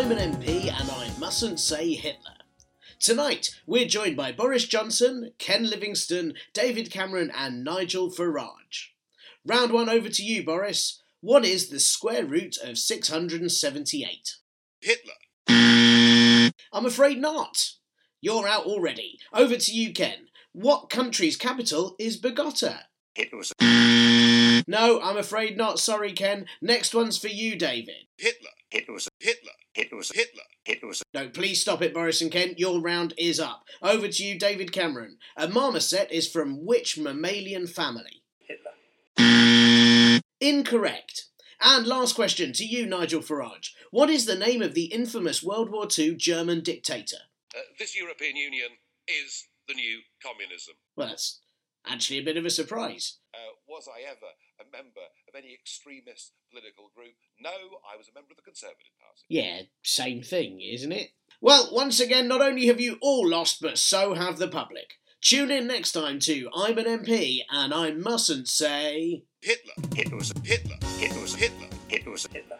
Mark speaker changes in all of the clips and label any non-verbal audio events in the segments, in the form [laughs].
Speaker 1: I'm an MP and I mustn't say Hitler. Tonight we're joined by Boris Johnson, Ken Livingstone, David Cameron, and Nigel Farage. Round one over to you, Boris. What is the square root of 678?
Speaker 2: Hitler.
Speaker 1: I'm afraid not. You're out already. Over to you, Ken. What country's capital is Bogota?
Speaker 2: Hitler was
Speaker 1: No, I'm afraid not. Sorry, Ken. Next one's for you, David.
Speaker 2: Hitler. Hitler was Hitler. Hitler was Hitler. Hitler was
Speaker 1: No, please stop it, Boris and Ken. Your round is up. Over to you, David Cameron. A marmoset is from which mammalian family?
Speaker 2: Hitler.
Speaker 1: Incorrect. And last question to you, Nigel Farage. What is the name of the infamous World War II German dictator?
Speaker 2: Uh, this European Union is the new communism.
Speaker 1: Well, that's actually a bit of a surprise.
Speaker 2: Uh, was I ever a member of any extremist political group? No, I was a member of the Conservative Party.
Speaker 1: Yeah, same thing, isn't it? Well, once again, not only have you all lost, but so have the public. Tune in next time to I'm an MP and I mustn't say.
Speaker 2: Hitler. Hitler was a Hitler. Hitler was Hitler. Hitler was Hitler.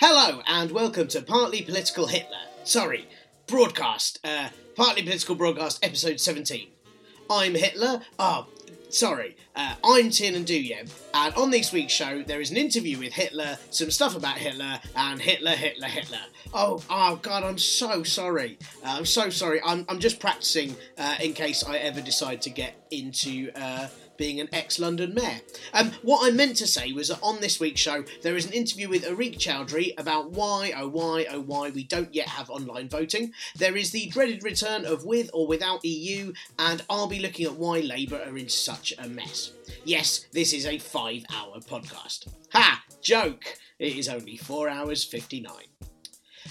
Speaker 1: Hello and welcome to Partly Political Hitler. Sorry, broadcast. Uh, Partly Political Broadcast, episode 17. I'm Hitler. Oh, sorry. Uh, I'm Tiernan Douieb, and on this week's show there is an interview with Hitler, some stuff about Hitler, and Hitler, Hitler, Hitler. Oh, oh God, I'm so sorry. Uh, I'm so sorry. I'm, I'm just practicing uh, in case I ever decide to get into uh, being an ex-London mayor. Um, what I meant to say was that on this week's show there is an interview with Areeq Chowdhury about why, oh why, oh why we don't yet have online voting. There is the dreaded return of with or without EU, and I'll be looking at why Labour are in such a mess. Yes, this is a five-hour podcast. Ha! Joke! It is only four hours fifty-nine.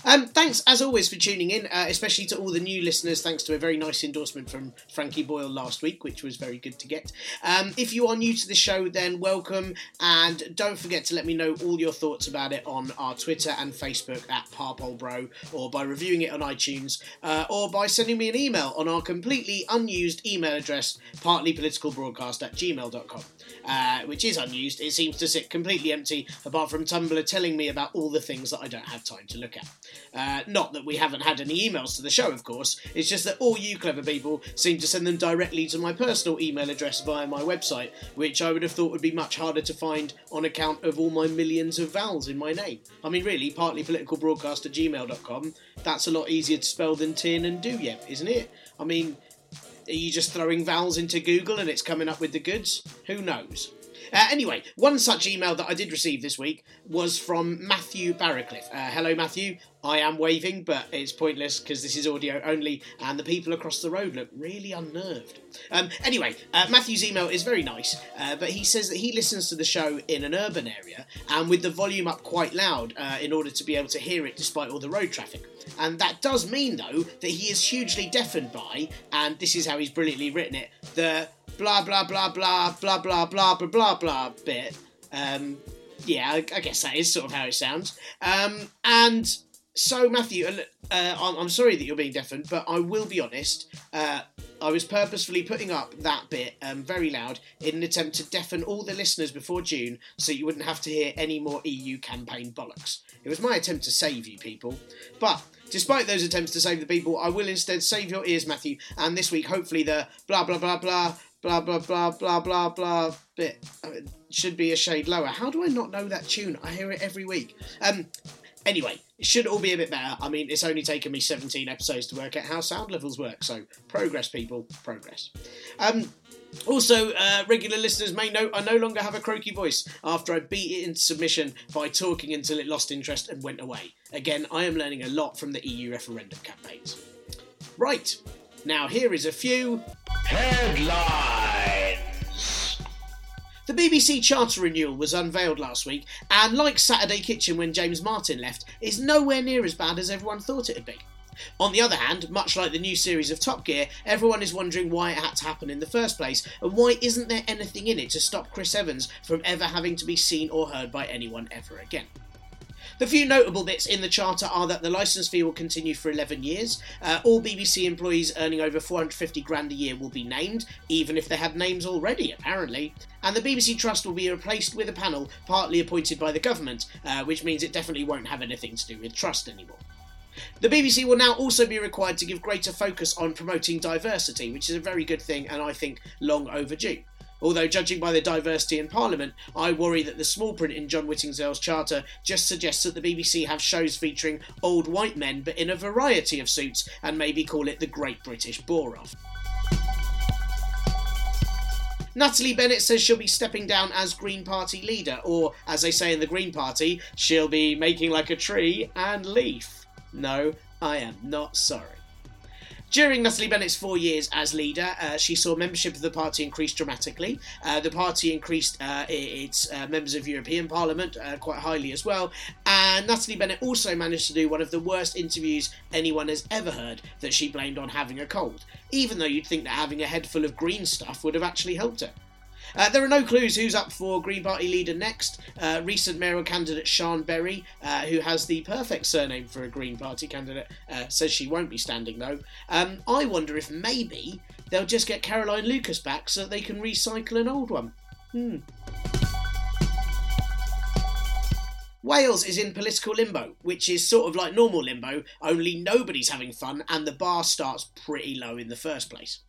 Speaker 1: Um, thanks as always for tuning in, uh, especially to all the new listeners. Thanks to a very nice endorsement from Frankie Boyle last week, which was very good to get. Um, if you are new to the show, then welcome, and don't forget to let me know all your thoughts about it on our Twitter and Facebook at Parpolbro, or by reviewing it on iTunes, uh, or by sending me an email on our completely unused email address, partlypoliticalbroadcast at gmail.com, uh, which is unused. It seems to sit completely empty, apart from Tumblr telling me about all the things that I don't have time to look at. Uh, not that we haven't had any emails to the show, of course. It's just that all you clever people seem to send them directly to my personal email address via my website, which I would have thought would be much harder to find on account of all my millions of vowels in my name. I mean, really, partlypoliticalbroadcast at gmail.com, that's a lot easier to spell than Tiernan Douieb, isn't it? I mean, are you just throwing vowels into Google and it's coming up with the goods? Who knows? Uh, anyway, one such email that I did receive this week was from Matthew Barracliff. Uh, hello, Matthew. I am waving, but it's pointless because this is audio only, and the people across the road look really unnerved. Um, anyway, uh, Matthew's email is very nice, uh, but he says that he listens to the show in an urban area and with the volume up quite loud uh, in order to be able to hear it despite all the road traffic. And that does mean, though, that he is hugely deafened by, and this is how he's brilliantly written it, the blah blah blah blah blah blah blah blah blah blah bit. Um, yeah, I, guess that is sort of how it sounds. Um, and so, Matthew, uh, uh, I'm, I'm sorry that you're being deafened, but I will be honest. Uh, I was purposefully putting up that bit um, very loud in an attempt to deafen all the listeners before June so you wouldn't have to hear any more EU campaign bollocks. It was my attempt to save you people. But despite those attempts to save the people, I will instead save your ears, Matthew, and this week, hopefully, the blah blah blah blah blah blah blah blah blah blah bit uh, should be a shade lower. How do I not know that tune? I hear it every week. Um, Anyway, it should all be a bit better. I mean, it's only taken me 17 episodes to work out how sound levels work, so progress, people, progress. Um, also, uh, regular listeners may know I no longer have a croaky voice after I beat it into submission by talking until it lost interest and went away. Again, I am learning a lot from the EU referendum campaigns. Right, now here is a few headlines. The BBC Charter renewal was unveiled last week, and like Saturday Kitchen when James Martin left, is nowhere near as bad as everyone thought it'd be. On the other hand, much like the new series of Top Gear, everyone is wondering why it had to happen in the first place, and why isn't there anything in it to stop Chris Evans from ever having to be seen or heard by anyone ever again. The few notable bits in the charter are that the licence fee will continue for 11 years. Uh, all BBC employees earning over 450 grand a year will be named, even if they had names already, apparently. And the BBC Trust will be replaced with a panel partly appointed by the government, uh, which means it definitely won't have anything to do with trust anymore. The BBC will now also be required to give greater focus on promoting diversity, which is a very good thing and I think long overdue. Although, judging by the diversity in Parliament, I worry that the small print in John Whittingdale's charter just suggests that the BBC have shows featuring old white men but in a variety of suits and maybe call it the Great British Bore Off. Natalie Bennett says she'll be stepping down as Green Party leader, or as they say in the Green Party, she'll be making like a tree and leaf. No, I am not sorry. During Natalie Bennett's four years as leader, uh, she saw membership of the party increase dramatically. Uh, the party increased uh, its uh, members of European Parliament uh, quite highly as well. And Natalie Bennett also managed to do one of the worst interviews anyone has ever heard that she blamed on having a cold, even though you'd think that having a head full of green stuff would have actually helped her. Uh, there are no clues who's up for Green Party leader next. Uh, recent mayoral candidate Sian Berry, uh, who has the perfect surname for a Green Party candidate, uh, says she won't be standing though. Um, I wonder if maybe they'll just get Caroline Lucas back so that they can recycle an old one. Hmm. Wales is in political limbo, which is sort of like normal limbo, only nobody's having fun and the bar starts pretty low in the first place.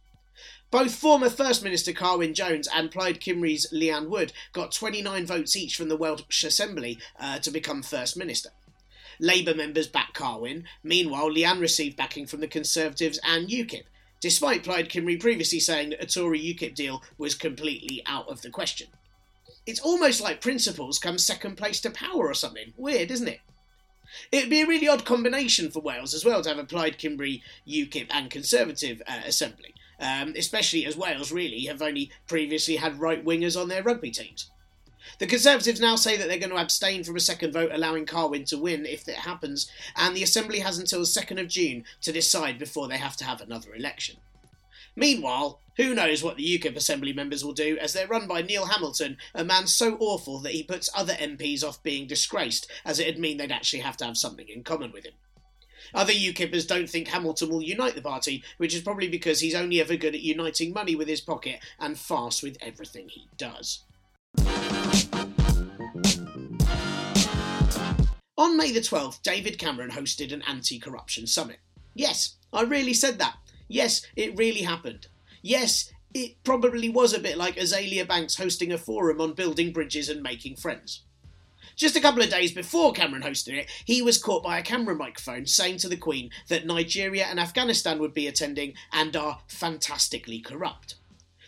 Speaker 1: Both former First Minister Carwyn Jones and Plaid Cymru's Leanne Wood got 29 votes each from the Welsh Assembly uh, to become First Minister. Labour members backed Carwyn. Meanwhile, Leanne received backing from the Conservatives and UKIP, despite Plaid Cymru previously saying that a Tory UKIP deal was completely out of the question. It's almost like principles come second place to power or something. Weird, isn't it? It'd be a really odd combination for Wales as well to have a Plaid Cymru, UKIP, and Conservative uh, assembly um, especially as Wales really have only previously had right wingers on their rugby teams. The Conservatives now say that they're going to abstain from a second vote, allowing Carwyn to win if it happens, and the Assembly has until the 2nd of June to decide before they have to have another election. Meanwhile, who knows what the UKIP Assembly members will do as they're run by Neil Hamilton, a man so awful that he puts other MPs off being disgraced, as it'd mean they'd actually have to have something in common with him. Other UKIPers don't think Hamilton will unite the party, which is probably because he's only ever good at uniting money with his pocket and fast with everything he does. On May the 12th, David Cameron hosted an anti corruption summit. Yes, I really said that. Yes, it really happened. Yes, it probably was a bit like Azealia Banks hosting a forum on building bridges and making friends. Just a couple of days before Cameron hosted it, he was caught by a camera microphone saying to the Queen that Nigeria and Afghanistan would be attending and are fantastically corrupt.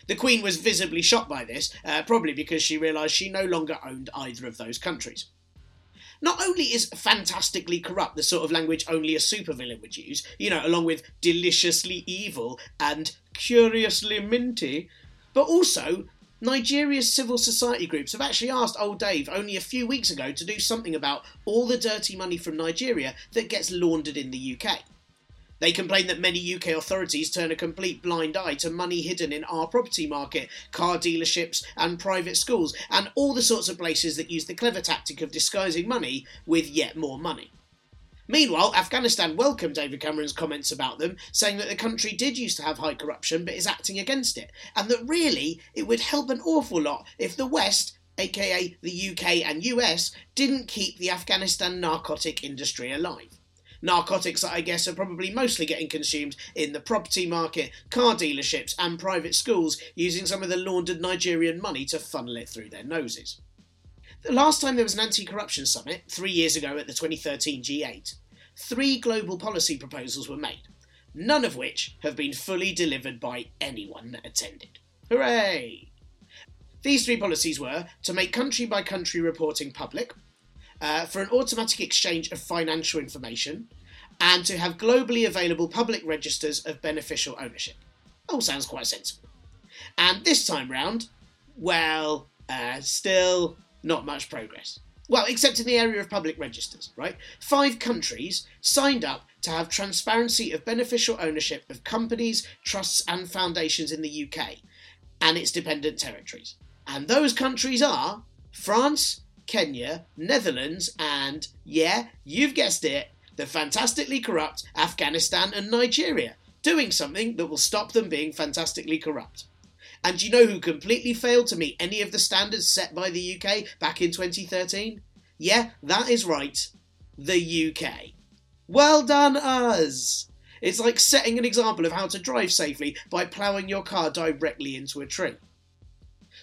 Speaker 1: The Queen was visibly shocked by this, uh, probably because she realised she no longer owned either of those countries. Not only is fantastically corrupt the sort of language only a supervillain would use, you know, along with deliciously evil and curiously minty, but also Nigeria's civil society groups have actually asked old Dave only a few weeks ago to do something about all the dirty money from Nigeria that gets laundered in the UK. They complain that many UK authorities turn a complete blind eye to money hidden in our property market, car dealerships, and private schools, and all the sorts of places that use the clever tactic of disguising money with yet more money. Meanwhile, Afghanistan welcomed David Cameron's comments about them, saying that the country did used to have high corruption but is acting against it, and that really it would help an awful lot if the West, aka the UK and US, didn't keep the Afghanistan narcotic industry alive. Narcotics that I guess are probably mostly getting consumed in the property market, car dealerships, and private schools, using some of the laundered Nigerian money to funnel it through their noses. The last time there was an anti corruption summit, three years ago at the 2013 G8, three global policy proposals were made, none of which have been fully delivered by anyone that attended. Hooray! These three policies were to make country by country reporting public, uh, for an automatic exchange of financial information, and to have globally available public registers of beneficial ownership. All sounds quite sensible. And this time round, well, uh, still not much progress. Well, except in the area of public registers, right? Five countries signed up to have transparency of beneficial ownership of companies, trusts, and foundations in the UK and its dependent territories. And those countries are France, Kenya, Netherlands, and, yeah, you've guessed it, the fantastically corrupt Afghanistan and Nigeria, doing something that will stop them being fantastically corrupt. And you know who completely failed to meet any of the standards set by the UK back in 2013? Yeah, that is right. The UK. Well done, us! It's like setting an example of how to drive safely by ploughing your car directly into a tree.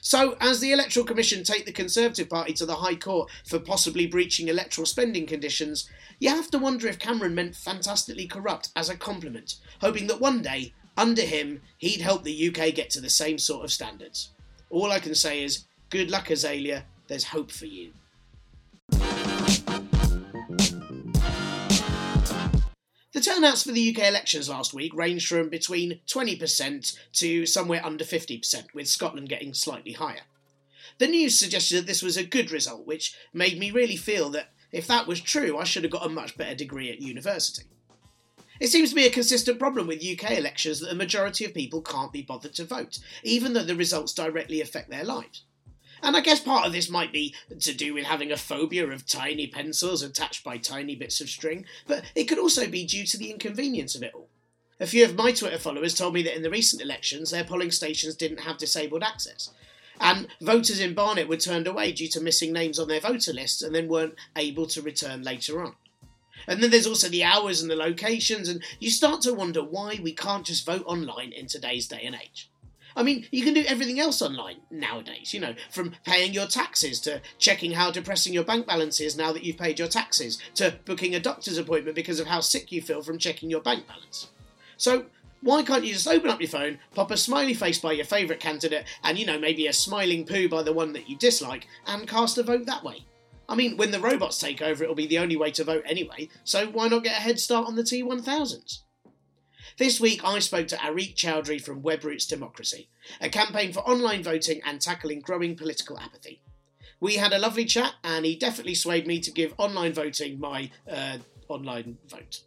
Speaker 1: So, as the Electoral Commission take the Conservative Party to the High Court for possibly breaching electoral spending conditions, you have to wonder if Cameron meant fantastically corrupt as a compliment, hoping that one day, under him, he'd help the UK get to the same sort of standards. All I can say is, good luck, Azealia, there's hope for you. The turnouts for the UK elections last week ranged from between 20% to somewhere under 50%, with Scotland getting slightly higher. The news suggested that this was a good result, which made me really feel that if that was true, I should have got a much better degree at university. It seems to be a consistent problem with UK elections that the majority of people can't be bothered to vote, even though the results directly affect their lives. And I guess part of this might be to do with having a phobia of tiny pencils attached by tiny bits of string, but it could also be due to the inconvenience of it all. A few of my Twitter followers told me that in the recent elections, their polling stations didn't have disabled access. And voters in Barnet were turned away due to missing names on their voter lists and then weren't able to return later on. And then there's also the hours and the locations, and you start to wonder why we can't just vote online in today's day and age. I mean, you can do everything else online nowadays, you know, from paying your taxes to checking how depressing your bank balance is now that you've paid your taxes, to booking a doctor's appointment because of how sick you feel from checking your bank balance. So, why can't you just open up your phone, pop a smiley face by your favourite candidate, and you know, maybe a smiling poo by the one that you dislike, and cast a vote that way? I mean, when the robots take over, it'll be the only way to vote anyway, so why not get a head start on the T1000s? This week I spoke to Areeq Chowdhury from Webroots Democracy, a campaign for online voting and tackling growing political apathy. We had a lovely chat and he definitely swayed me to give online voting my uh, online vote.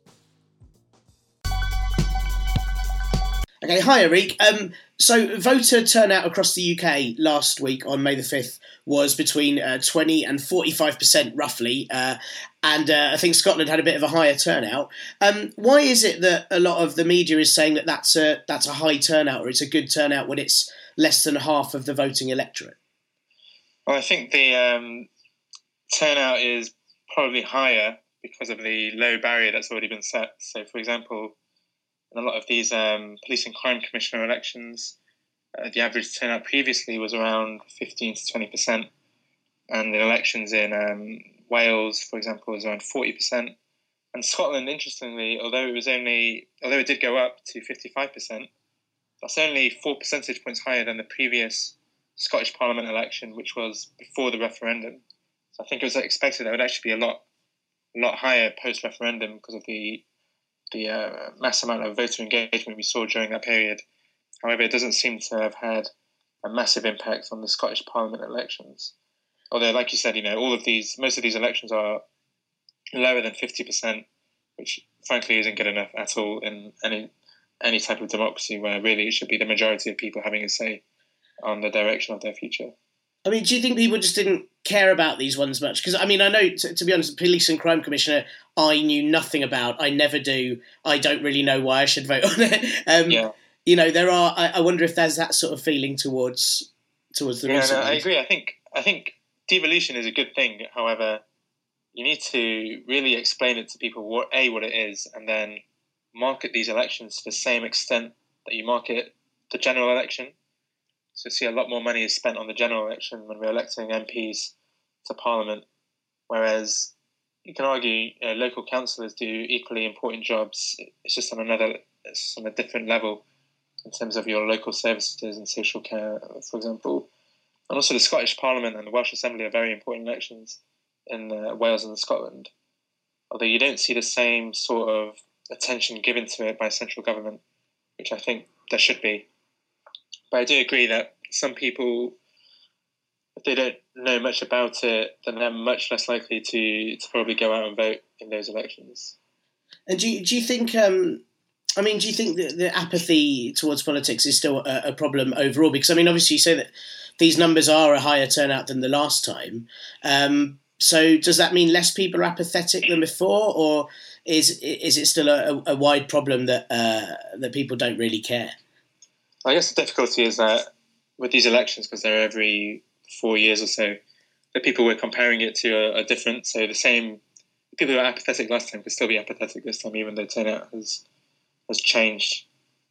Speaker 1: Okay, hi Areeq. Um, so voter turnout across the UK last week on May the 5th was between uh, 20 and 45% roughly, uh, and uh, I think Scotland had a bit of a higher turnout. Um, why is it that a lot of the media is saying that that's a, that's a high turnout or it's a good turnout when it's less than half of the voting electorate?
Speaker 3: Well, I think the um, turnout is probably higher because of the low barrier that's already been set. So, for example, in a lot of these um, police and crime commissioner elections, uh, the average turnout previously was around 15 to 20 percent, and in elections in um, Wales, for example, was around 40 percent. And Scotland, interestingly, although it was only although it did go up to 55 percent, that's only four percentage points higher than the previous Scottish Parliament election, which was before the referendum. So I think it was expected that it would actually be a lot, a lot higher post referendum because of the the uh, mass amount of voter engagement we saw during that period. However, it doesn't seem to have had a massive impact on the Scottish Parliament elections. Although, like you said, you know, all of these, most of these elections are lower than fifty percent which frankly isn't good enough at all in any any type of democracy where really it should be the majority of people having a say on the direction of their future.
Speaker 1: I mean, do you think people just didn't care about these ones much? Because I mean, I know to, to, be honest, police and crime commissioner, I knew nothing about. I never do. I don't really know why I should vote [laughs] on it. Um, yeah. You know, there are. I, I, wonder if there's that sort of feeling towards towards the.
Speaker 3: Yeah, no, I agree. I think I think devolution is a good thing. However, you need to really explain it to people what a what it is, and then market these elections to the same extent that you market the general election. So, see, a lot more money is spent on the general election when we're electing MPs to Parliament, whereas you can argue you know, local councillors do equally important jobs. It's just on another, it's on a different level in terms of your local services and social care, for example. And also, the Scottish Parliament and the Welsh Assembly are very important elections in uh, Wales and Scotland. Although you don't see the same sort of attention given to it by central government, which I think there should be. But I do agree that some people, if they don't know much about it, then they're much less likely to, to probably go out and vote in those elections.
Speaker 1: And do you, do you think, um, I mean, do you think that the apathy towards politics is still a, a, problem overall? Because, I mean, obviously you say that these numbers are a higher turnout than the last time. Um, so does that mean less people are apathetic than before, or is is it still a, a wide problem that uh, that people don't really care?
Speaker 3: I guess the difficulty is that with these elections, because they're every four years or so, the people we're comparing it to are, are different. So the same people who were apathetic last time could still be apathetic this time, even though turnout has has changed.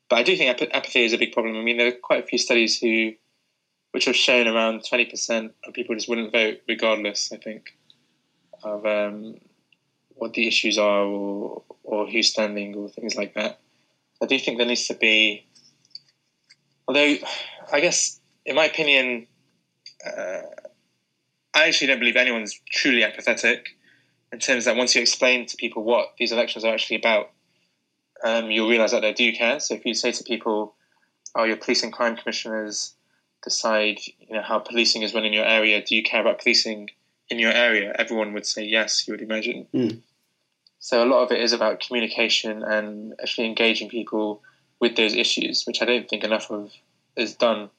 Speaker 3: But I do think ap- apathy is a big problem. I mean, there are quite a few studies who, which have shown around twenty percent of people just wouldn't vote regardless. I think of um, what the issues are or, or who's standing or things like that. I do think there needs to be, although I guess, in my opinion, uh, I actually don't believe anyone's truly apathetic in terms that once you explain to people what these elections are actually about, um, you'll realise that they do care. So if you say to people, "Oh, your police and crime commissioners decide, you know, how policing is run in your area. Do you care about policing in your area?" Everyone would say yes. You would imagine. Mm. So a lot of it is about communication and actually engaging people with those issues, which I don't think enough of is done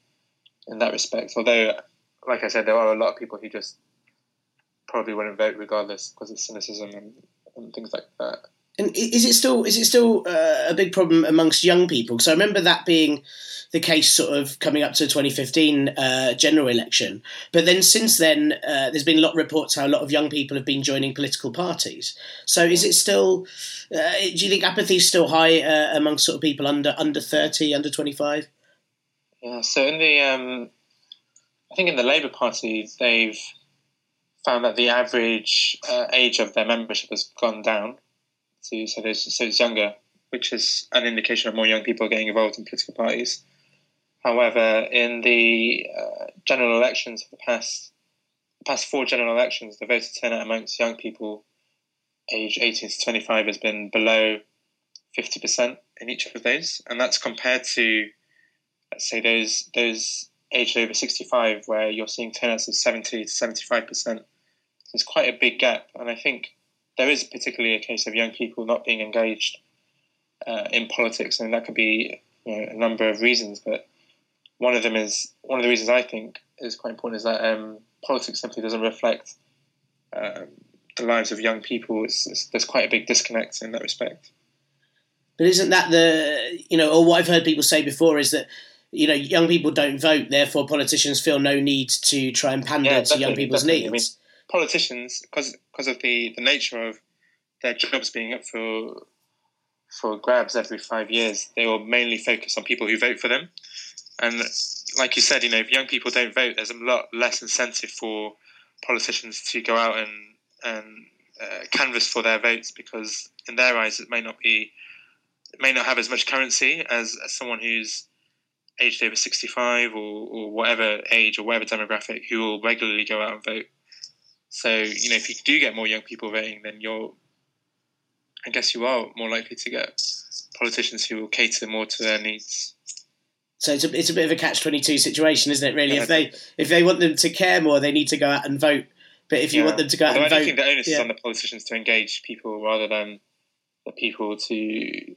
Speaker 3: in that respect. Although, like I said, there are a lot of people who just probably wouldn't vote regardless because of cynicism and, and things like that.
Speaker 1: And is it still is it still uh, a big problem amongst young people? Because I remember that being the case sort of coming up to the 2015 uh, general election. But then since then, uh, there's been a lot of reports how a lot of young people have been joining political parties. So is it still? Uh, do you think apathy is still high uh, amongst sort of people under under 30, under 25?
Speaker 3: Yeah. So in the, um, I think in the Labour Party, they've found that the average uh, age of their membership has gone down to so, so it's younger, which is an indication of more young people getting involved in political parties. However, in the uh, general elections for the past the past four general elections, the voter turnout amongst young people aged 18 to 25 has been below 50% in each of those, and that's compared to say those those aged over 65 where you're seeing turnouts of 70 to 75%. So it's quite a big gap, and I think there is particularly a case of young people not being engaged uh, in politics, and that could be you know, a number of reasons, but one of them is one of the reasons I think is quite important is that um, politics simply doesn't reflect um, the lives of young people. It's, it's, there's quite a big disconnect in that respect.
Speaker 1: But isn't that the you know, or what I've heard people say before is that you know young people don't vote, therefore politicians feel no need to try and pander yeah, to young people's needs. I mean,
Speaker 3: politicians, because because of the, the nature of their jobs being up for for grabs every five years, they will mainly focus on people who vote for them. And like you said, you know, if young people don't vote, there's a lot less incentive for politicians to go out and and uh, canvass for their votes because in their eyes it may not be it may not have as much currency as, as someone who's aged over 65 or, or whatever age or whatever demographic who will regularly go out and vote. So, you know, if you do get more young people voting, then you're, I guess you are more likely to get politicians who will cater more to their needs.
Speaker 1: So it's a, it's a bit of a catch twenty two situation, isn't it? Really, yeah, if they if they want them to care more, they need to go out and vote. But if you yeah. want them to go out
Speaker 3: Although
Speaker 1: and
Speaker 3: I
Speaker 1: vote, I
Speaker 3: think the onus yeah. is on the politicians to engage people rather than the people to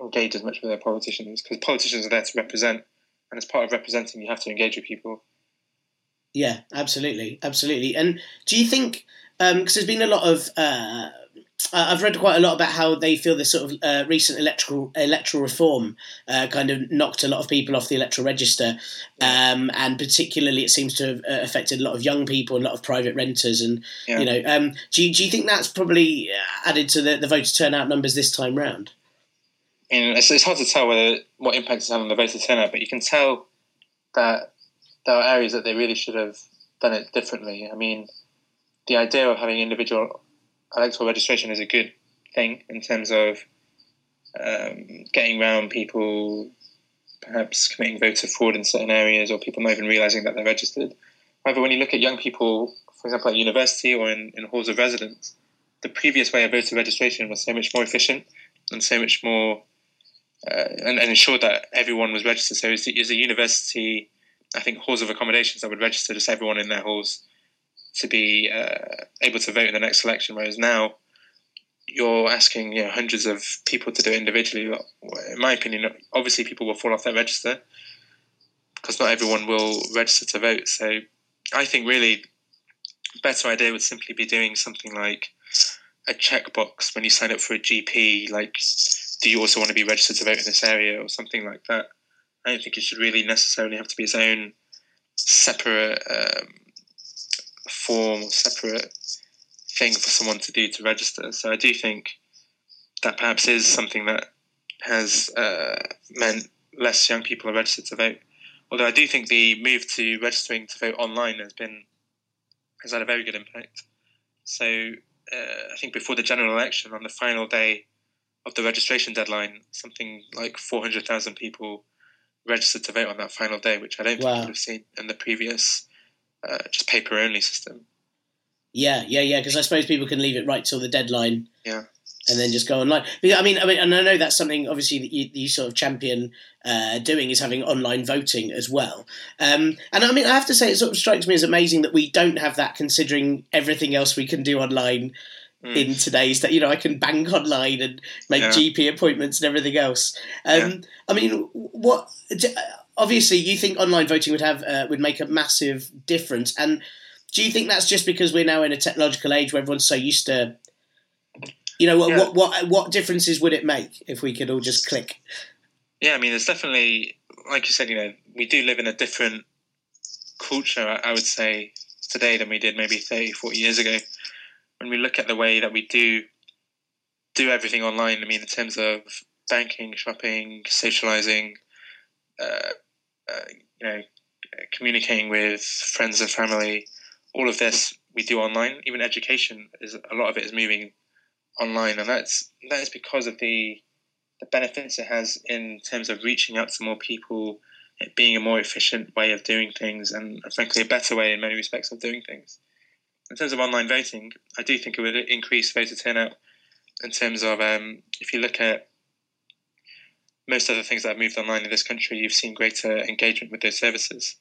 Speaker 3: engage as much with their politicians because politicians are there to represent, and as part of representing, you have to engage with people.
Speaker 1: Yeah, absolutely, absolutely. And do you think because um, there's been a lot of uh, I've read quite a lot about how they feel this sort of uh, recent electoral electoral reform uh, kind of knocked a lot of people off the electoral register, um, and particularly it seems to have uh, affected a lot of young people a lot of private renters. And yeah. you know, um, do you, do you think that's probably added to the, the voter turnout numbers this time round?
Speaker 3: It's, it's hard to tell whether what impact it's had on the voter turnout, but you can tell that there are areas that they really should have done it differently. I mean, the idea of having individual electoral registration is a good thing in terms of um, getting around people perhaps committing voter fraud in certain areas or people not even realizing that they're registered. However, when you look at young people, for example, at university or in, in halls of residence, the previous way of voter registration was so much more efficient and so much more uh, and, and ensured that everyone was registered. So as a university, I think halls of accommodations that would register just everyone in their halls to be uh, able to vote in the next election. Whereas now, you're asking you know, hundreds of people to do it individually. In my opinion, obviously people will fall off their register because not everyone will register to vote. So I think really better idea would simply be doing something like a checkbox when you sign up for a GP, like do you also want to be registered to vote in this area or something like that. I don't think it should really necessarily have to be its own separate um, form or separate thing for someone to do to register. So I do think that perhaps is something that has uh, meant less young people are registered to vote. Although I do think the move to registering to vote online has been has had a very good impact. So uh, I think before the general election, on the final day of the registration deadline, something like 400,000 people registered to vote on that final day, which I don't wow. think would have seen in the previous uh, just paper only system.
Speaker 1: Yeah, yeah, yeah. Because I suppose people can leave it right till the deadline.
Speaker 3: Yeah.
Speaker 1: And then just go online. I mean, I mean, and I know that's something obviously that you, you sort of champion uh, doing is having online voting as well. Um, and I mean, I have to say, it sort of strikes me as amazing that we don't have that, considering everything else we can do online mm. in today's that you know I can bank online and make yeah. GP appointments and everything else. Um, yeah. I mean, what? Obviously, you think online voting would have uh, would make a massive difference, and do you think that's just because we're now in a technological age where everyone's so used to? You know, what, yeah. what what what differences would it make if we could all just click?
Speaker 3: Yeah, I mean, there's definitely, like you said, you know, we do live in a different culture, I would say, today than we did maybe 30, 40 years ago when we look at the way that we do do everything online, I mean, in terms of banking, shopping, socializing, uh, uh, you know, communicating with friends and family, all of this we do online. Even education is a lot of it is moving online, and that's that is because of the the benefits it has in terms of reaching out to more people, it being a more efficient way of doing things, and frankly a better way in many respects of doing things in terms of online voting, I do think it would increase voter turnout. In terms of, um, if you look at most of the things that have moved online in this country, you've seen greater engagement with those services,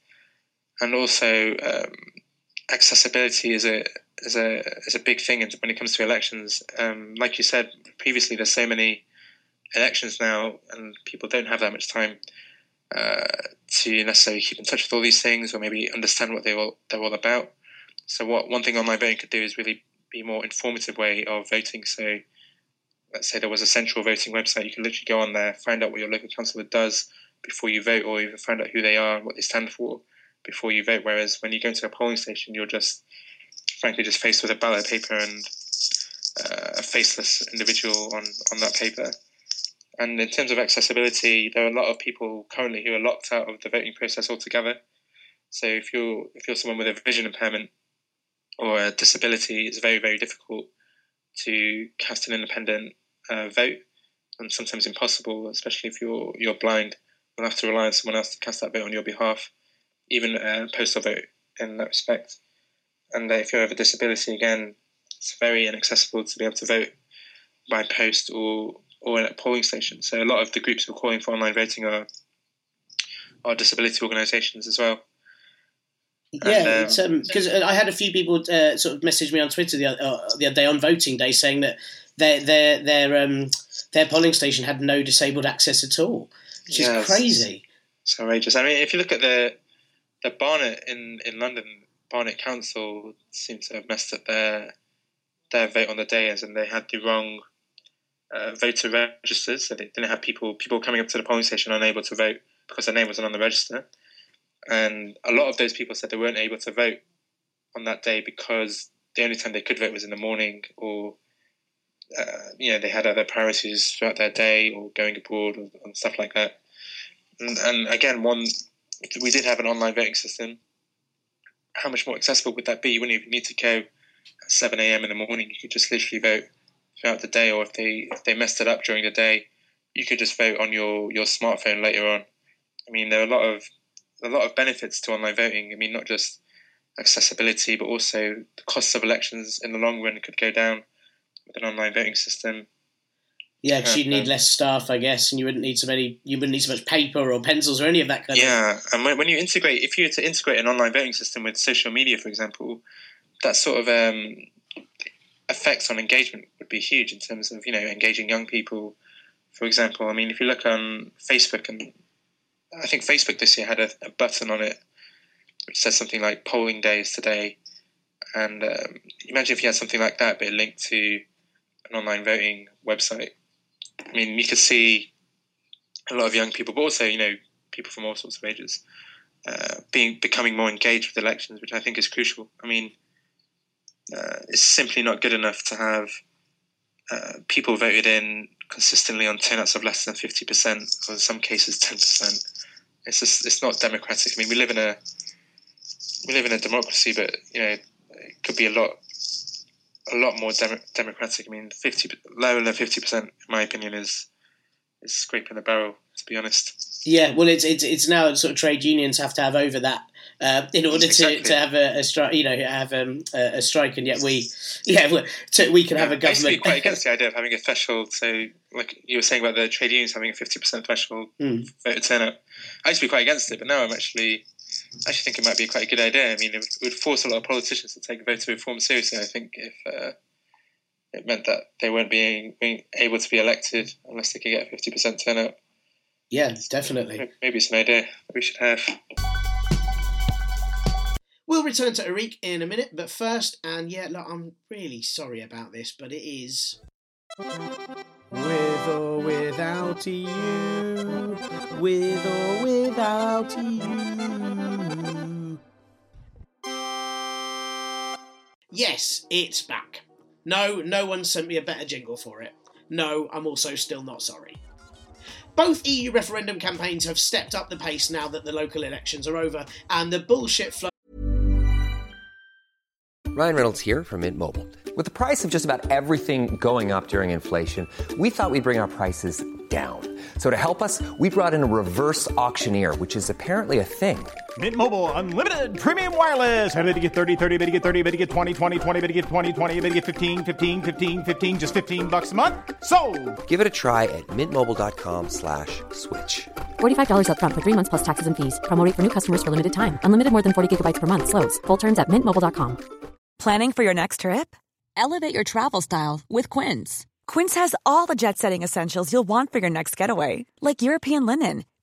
Speaker 3: and also um, accessibility is a is a is a big thing when it comes to elections. Um, like you said previously, there's so many elections now, and people don't have that much time uh, to necessarily keep in touch with all these things, or maybe understand what they all they're all about. So what one thing online voting could do is really be a more informative way of voting. So let's say there was a central voting website, you can literally go on there, find out what your local councillor does before you vote, or even find out who they are and what they stand for before you vote. Whereas when you go to a polling station, you're just frankly just faced with a ballot paper and uh, a faceless individual on, on that paper. And in terms of accessibility, there are a lot of people currently who are locked out of the voting process altogether. So if you're if you're someone with a vision impairment, or a disability, it's very, very difficult to cast an independent uh, vote, and sometimes impossible, especially if you're you're blind. You'll have to rely on someone else to cast that vote on your behalf, even a postal vote in that respect. And if you have a disability, again, it's very inaccessible to be able to vote by post or or at a polling station. So a lot of the groups who are calling for online voting are are disability organisations as well.
Speaker 1: Yeah, because um, um, I had a few people uh, sort of message me on Twitter the, uh, the other day on voting day saying that their their their um, their polling station had no disabled access at all, which yeah, is crazy.
Speaker 3: It's outrageous. I mean, if you look at the the Barnet in, in London, Barnet Council seemed to have messed up their their vote on the day, as and they had the wrong uh, voter registers. So they didn't have people people coming up to the polling station unable to vote because their name wasn't on the register. And a lot of those people said they weren't able to vote on that day because the only time they could vote was in the morning, or uh, you know they had other priorities throughout their day, or going abroad, or, and stuff like that. And, and again, one we did have an online voting system. How much more accessible would that be? You wouldn't even need to go at seven a.m. in the morning. You could just literally vote throughout the day, or if they if they messed it up during the day, you could just vote on your your smartphone later on. I mean, there are a lot of a lot of benefits to online voting. I mean, not just accessibility, but also the costs of elections in the long run could go down with an online voting system.
Speaker 1: Yeah, because you'd need less staff, I guess, and you wouldn't need so many. You wouldn't need so much paper or pencils or any of that kind
Speaker 3: yeah. of. Yeah, and when, when you integrate, if you were to integrate an online voting system with social media, for example, that sort of um, effects on engagement would be huge in terms of you know engaging young people. For example, I mean, if you look on Facebook, and I think Facebook this year had a, a button on it which says something like "polling day is today," and um, imagine if you had something like that, but linked to an online voting website. I mean, you could see a lot of young people, but also you know people from all sorts of ages, uh, being becoming more engaged with elections, which I think is crucial. I mean, uh, it's simply not good enough to have uh, people voted in consistently on turnouts of less than fifty percent, or in some cases ten percent. It's just it's not democratic. I mean, we live in a we live in a democracy, but you know, it could be a lot a lot more dem- democratic. I mean, fifty lower than fifty percent, in my opinion, is is scraping the barrel. To be honest.
Speaker 1: Yeah, well, it's it's it's now sort of trade unions have to have over that uh, in order exactly. to, to have a, a strike, you know, have um, a, a, strike, and yet we, yeah, to, we can yeah, have a government.
Speaker 3: Quite [laughs] against the idea of having a threshold. So, like you were saying about the trade unions having a fifty percent threshold mm. voter turnout, I used to be quite against it, but now I'm actually actually think it might be quite a good idea. I mean, it would force a lot of politicians to take voter reform seriously. I think if uh, it meant that they weren't being, being able to be elected unless they could get fifty percent turnout.
Speaker 1: Yeah, definitely.
Speaker 3: Maybe it's an idea we should have.
Speaker 1: We'll return to Areeq in a minute, but first, and yeah, look, I'm really sorry about this, but it is. With or without you, with or without you. Yes, it's back. No, no one sent me a better jingle for it. No, I'm also still not sorry. Both EU referendum campaigns have stepped up the pace now that the local elections are over, and the bullshit flow.
Speaker 4: Ryan Reynolds here from Mint Mobile. With the price of just about everything going up during inflation, we thought we'd bring our prices down. So to help us, we brought in a reverse auctioneer, which is apparently a thing.
Speaker 5: Mint Mobile unlimited premium wireless. Have to get 30, 30, bit to get 30, bit to get 20, 20, 20, bit to get 20, 20, bit to get 15, 15, 15, 15 just 15 bucks a month. So,
Speaker 4: Give it a try at mintmobile.com/switch. slash
Speaker 6: $45 up front for 3 months plus taxes and fees. Promo for new customers for limited time. Unlimited more than 40 gigabytes per month slows. Full terms at mintmobile.com.
Speaker 7: Planning for your next trip? Elevate your travel style with Quince. Quince has all the jet-setting essentials you'll want for your next getaway, like European linen,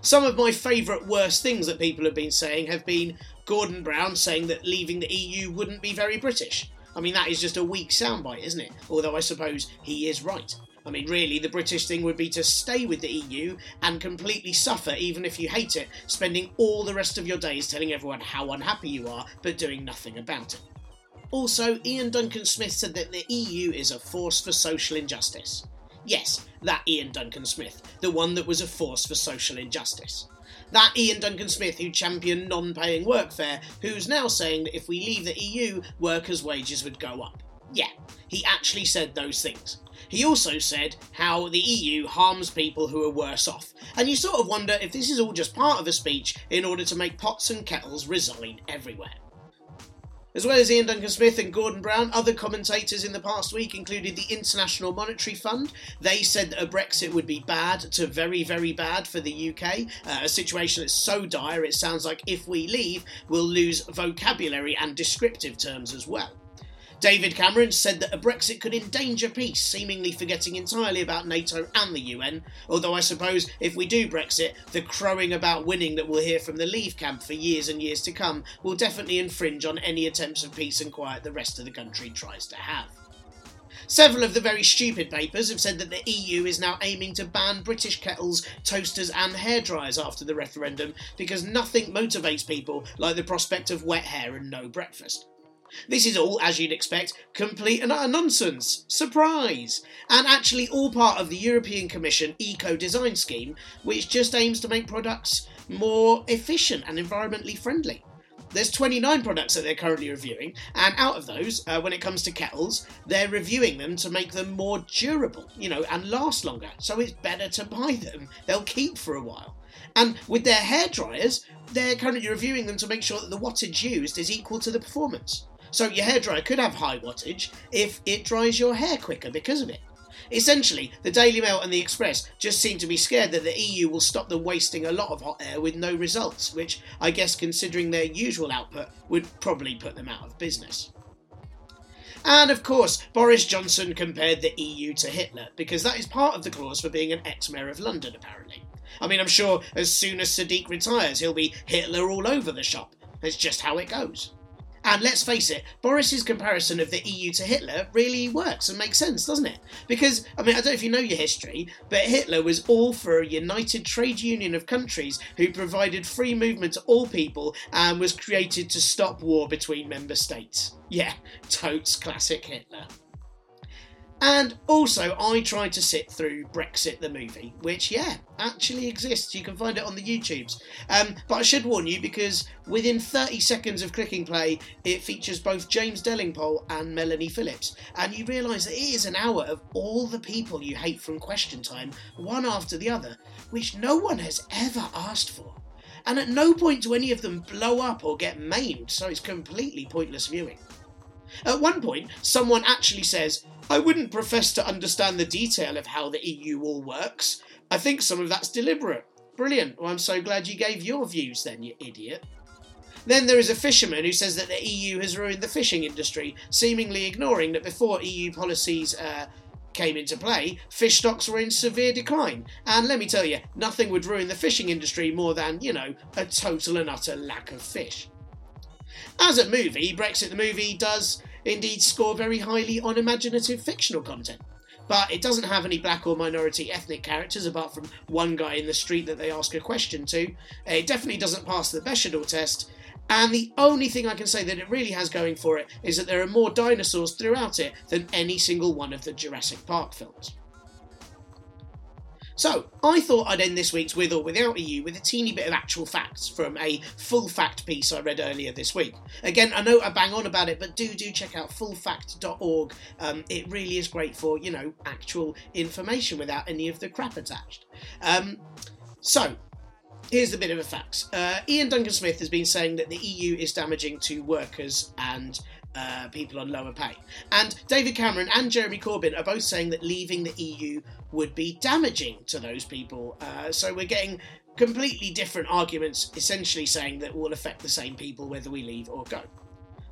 Speaker 1: Some of my favourite worst things that people have been saying have been Gordon Brown saying that leaving the EU wouldn't be very British. I mean, that is just a weak soundbite, isn't it? Although I suppose he is right. I mean, really, the British thing would be to stay with the EU and completely suffer, even if you hate it, spending all the rest of your days telling everyone how unhappy you are, but doing nothing about it. Also, Iain Duncan Smith said that the EU is a force for social injustice. Yes, that Iain Duncan Smith, the one that was a force for social injustice. That Iain Duncan Smith who championed non paying workfare, who's now saying that if we leave the EU, workers' wages would go up. Yeah, he actually said those things. He also said how the EU harms people who are worse off, and you sort of wonder if this is all just part of a speech in order to make pots and kettles resign everywhere. As well as Iain Duncan Smith and Gordon Brown, other commentators in the past week included the International Monetary Fund. They said that a Brexit would be bad to very, very bad for the UK, uh, a situation that's so dire it sounds like if we leave, we'll lose vocabulary and descriptive terms as well. David Cameron said that a Brexit could endanger peace, seemingly forgetting entirely about NATO and the UN. Although I suppose if we do Brexit, the crowing about winning that we'll hear from the Leave camp for years and years to come will definitely infringe on any attempts of peace and quiet the rest of the country tries to have. Several of the very stupid papers have said that the EU is now aiming to ban British kettles, toasters, and hairdryers after the referendum because nothing motivates people like the prospect of wet hair and no breakfast. This is all, as you'd expect, complete and utter nonsense. Surprise! And actually, all part of the European Commission eco design scheme, which just aims to make products more efficient and environmentally friendly. There's 29 products that they're currently reviewing, and out of those, uh, when it comes to kettles, they're reviewing them to make them more durable, you know, and last longer. So it's better to buy them. They'll keep for a while. And with their hair dryers, they're currently reviewing them to make sure that the wattage used is equal to the performance. So your hairdryer could have high wattage if it dries your hair quicker because of it. Essentially, the Daily Mail and the Express just seem to be scared that the EU will stop them wasting a lot of hot air with no results, which I guess, considering their usual output, would probably put them out of business. And of course, Boris Johnson compared the EU to Hitler, because that is part of the clause for being an ex mayor of London, apparently. I mean, I'm sure as soon as Sadiq retires, he'll be Hitler all over the shop. That's just how it goes. And let's face it, Boris's comparison of the EU to Hitler really works and makes sense, doesn't it? Because, I mean, I don't know if you know your history, but Hitler was all for a united trade union of countries who provided free movement to all people and was created to stop war between member states. Yeah, totes classic Hitler. And also, I tried to sit through Brexit the movie, which, yeah, actually exists. You can find it on the YouTubes. Um, but I should warn you because within 30 seconds of clicking play, it features both James Delingpole and Melanie Phillips. And you realise that it is an hour of all the people you hate from Question Time, one after the other, which no one has ever asked for. And at no point do any of them blow up or get maimed, so it's completely pointless viewing. At one point, someone actually says, I wouldn't profess to understand the detail of how the EU all works. I think some of that's deliberate. Brilliant. Well, I'm so glad you gave your views then, you idiot. Then there is a fisherman who says that the EU has ruined the fishing industry, seemingly ignoring that before EU policies uh, came into play, fish stocks were in severe decline. And let me tell you, nothing would ruin the fishing industry more than, you know, a total and utter lack of fish. As a movie, Brexit the movie does indeed score very highly on imaginative fictional content. But it doesn't have any black or minority ethnic characters apart from one guy in the street that they ask a question to. It definitely doesn't pass the Bechdel test. And the only thing I can say that it really has going for it is that there are more dinosaurs throughout it than any single one of the Jurassic Park films. So, I thought I'd end this week's With or Without EU with a teeny bit of actual facts from a full fact piece I read earlier this week. Again, I know I bang on about it, but do do check out fullfact.org. Um, it really is great for, you know, actual information without any of the crap attached. Um, so, here's a bit of a fact. Uh, Iain Duncan Smith has been saying that the EU is damaging to workers and uh, people on lower pay. And David Cameron and Jeremy Corbyn are both saying that leaving the EU would be damaging to those people. Uh, so we're getting completely different arguments, essentially saying that will affect the same people whether we leave or go.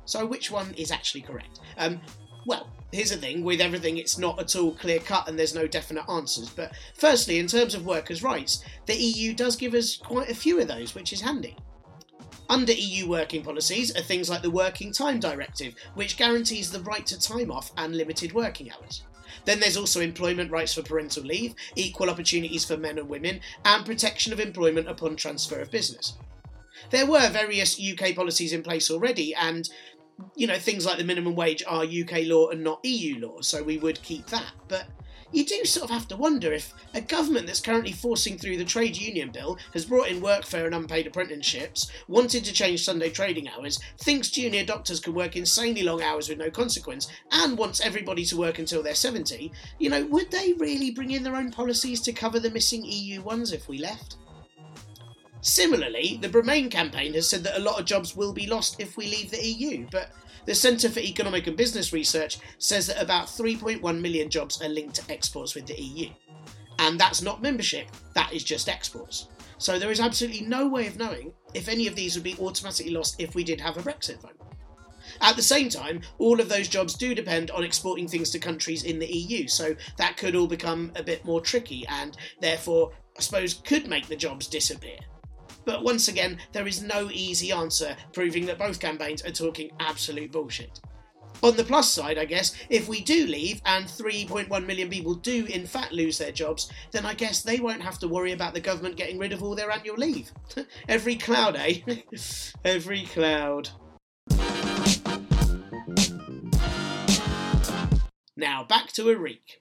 Speaker 1: So which one is actually correct? Um, well, here's the thing with everything, it's not at all clear cut and there's no definite answers. But firstly, in terms of workers' rights, the EU does give us quite a few of those, which is handy. Under EU working policies are things like the Working Time Directive, which guarantees the right to time off and limited working hours. Then there's also employment rights for parental leave, equal opportunities for men and women, and protection of employment upon transfer of business. There were various UK policies in place already, and you know, things like the minimum wage are UK law and not EU law, so we would keep that. But you do sort of have to wonder if a government that's currently forcing through the trade union bill has brought in workfare and unpaid apprenticeships, wanted to change Sunday trading hours, thinks junior doctors can work insanely long hours with no consequence, and wants everybody to work until they're 70, you know, would they really bring in their own policies to cover the missing EU ones if we left? Similarly, the Remain campaign has said that a lot of jobs will be lost if we leave the EU, but the Centre for Economic and Business Research says that about 3.1 million jobs are linked to exports with the EU. And that's not membership, that is just exports. So there is absolutely no way of knowing if any of these would be automatically lost if we did have a Brexit vote. At the same time, all of those jobs do depend on exporting things to countries in the EU, so that could all become a bit more tricky and therefore, I suppose, could make the jobs disappear. But once again, there is no easy answer, proving that both campaigns are talking absolute bullshit. On the plus side, I guess, if we do leave and 3.1 million people do in fact lose their jobs, then I guess they won't have to worry about the government getting rid of all their annual leave. [laughs] Every cloud, eh? [laughs] Every cloud. Now back to Areeq.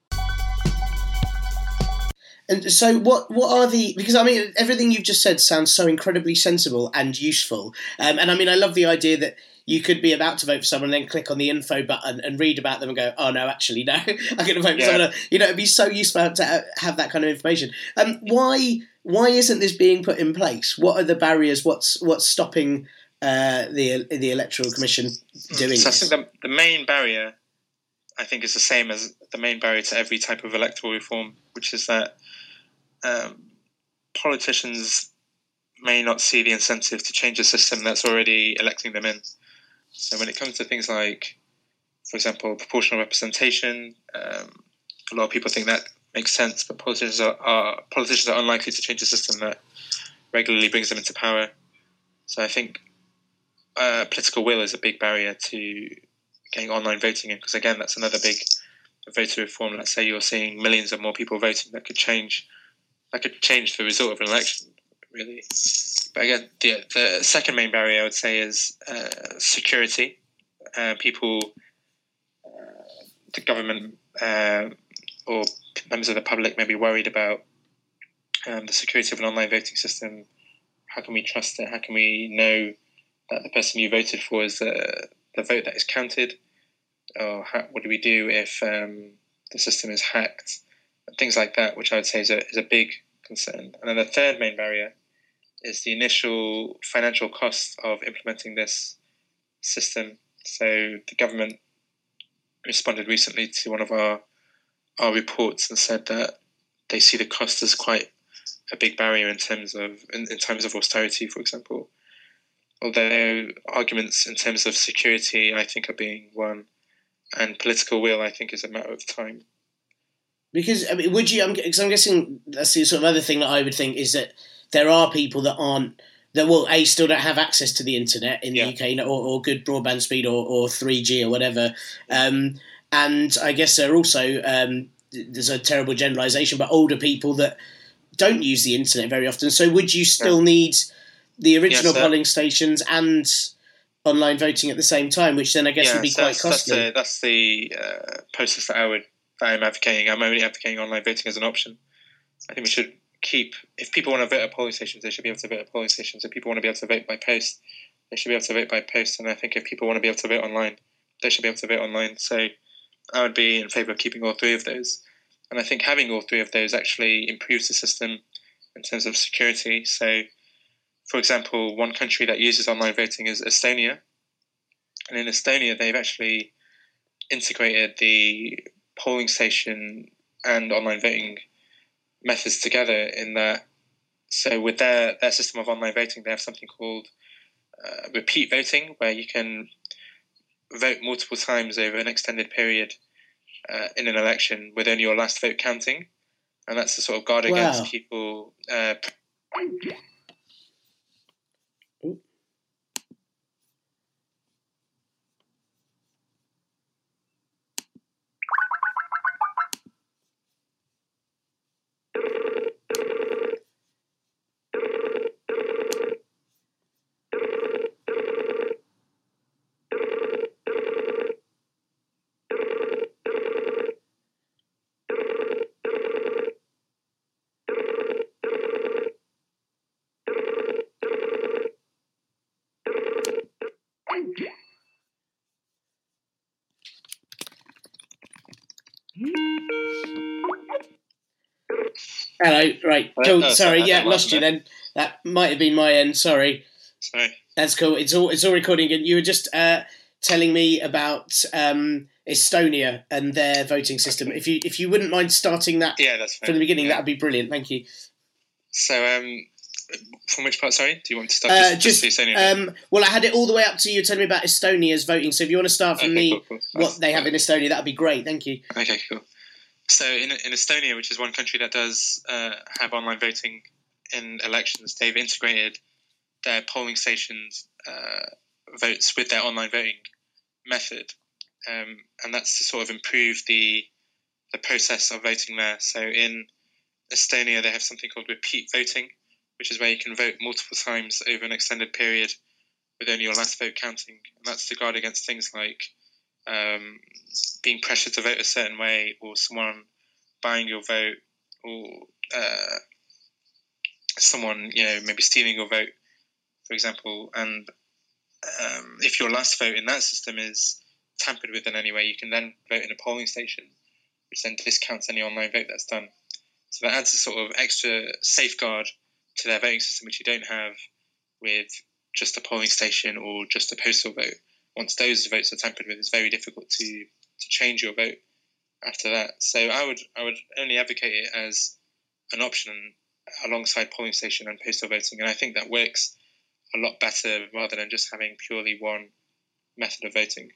Speaker 1: And so, what what are the? Because I mean, everything you've just said sounds so incredibly sensible and useful. Um, and I mean, I love the idea that you could be about to vote for someone and then click on the info button and read about them and go, oh no, actually no, [laughs] I'm going to vote for someone. You know, it'd be so useful to have that kind of information. Um, why why isn't this being put in place? What are the barriers? What's what's stopping uh, the the electoral commission doing
Speaker 3: So I
Speaker 1: this?
Speaker 3: think the, the main barrier, I think, is the same as the main barrier to every type of electoral reform, which is that um, politicians may not see the incentive to change a system that's already electing them in. So when it comes to things like, for example, proportional representation, um, a lot of people think that makes sense, but politicians are, are politicians are unlikely to change a system that regularly brings them into power. So I think uh, political will is a big barrier to getting online voting in because again that's another big voter reform let's say you're seeing millions of more people voting that could change that could change the result of an election really. But again the, the second main barrier i would say is uh, security. Uh, people uh, the government uh, or members of the public may be worried about um, the security of an online voting system. How can we trust it? How can we know that the person you voted for is the, the vote that is counted, or how, what do we do if um, the system is hacked, things like that, which I would say is a, is a big concern. And then the third main barrier is the initial financial cost of implementing this system. So the government responded recently to one of our our reports and said that they see the cost as quite a big barrier in terms of in, in terms of austerity, for example although arguments in terms of security, I think, are being won, and political will, I think, is a matter of time.
Speaker 1: Because I mean, would you? I'm, because I'm guessing that's the sort of other thing that I would think is that there are people that aren't that will a still don't have access to the internet in
Speaker 3: Yeah.
Speaker 1: the UK you know, or, or good broadband speed or, or 3G or whatever. Um, and I guess there are also um, there's a terrible generalisation, but older people that don't use the internet very often. So would you still need the original polling stations and online voting at the same time, which then I guess would be
Speaker 3: so
Speaker 1: quite
Speaker 3: that's, that's
Speaker 1: costly.
Speaker 3: the, that's the uh, process that I would that I'm advocating. I'm only advocating online voting as an option. I think we should keep if people want to vote at polling stations, they should be able to vote at polling stations. If people want to be able to vote by post, they should be able to vote by post. And I think if people want to be able to vote online, they should be able to vote online. So I would be in favour of keeping all three of those. And I think having all three of those actually improves the system in terms of security. So, for example, one country that uses online voting is Estonia. And in Estonia, they've actually integrated the polling station and online voting methods together in that so with their, their system of online voting they have something called uh, repeat voting where you can vote multiple times over an extended period uh, in an election with only your last vote counting, and that's to sort of guard against people. Uh,
Speaker 1: Hello, right. Cool.
Speaker 3: no,
Speaker 1: sorry, yeah, lost you then. That might have been my end. Sorry.
Speaker 3: sorry.
Speaker 1: That's cool. It's all it's all recording. And you were just uh, telling me about um, Estonia and their voting system. If you if you wouldn't mind starting that
Speaker 3: Yeah, that's fine.
Speaker 1: from the beginning,
Speaker 3: Yeah.
Speaker 1: that would be brilliant. Thank you.
Speaker 3: So, um, from which part? Sorry, do you want to start?
Speaker 1: Uh,
Speaker 3: just,
Speaker 1: just
Speaker 3: Estonia?
Speaker 1: um, well, I had it all the way up to you telling me about Estonia's voting. So if you want to start from
Speaker 3: Okay,
Speaker 1: the
Speaker 3: cool, cool.
Speaker 1: what they have in Estonia, that would be great. Thank you.
Speaker 3: Okay, cool. So in in Estonia, which is one country that does uh, have online voting in elections, they've integrated their polling stations uh, votes with their online voting method, um, and that's to sort of improve the the process of voting there. So in Estonia, they have something called repeat voting, which is where you can vote multiple times over an extended period with only your last vote counting, and that's to guard against things like um, being pressured to vote a certain way, or someone buying your vote, or uh, someone you know maybe stealing your vote, for example. And um, if your last vote in that system is tampered with in any way, you can then vote in a polling station, which then discounts any online vote that's done. So that adds a sort of extra safeguard to their voting system, which you don't have with just a polling station or just a postal vote. Once those votes are tampered with, it's very difficult to to change your vote after that. So I would I would only advocate it as an option alongside polling station and postal voting, and I think that works a lot better rather than just having purely one method of voting.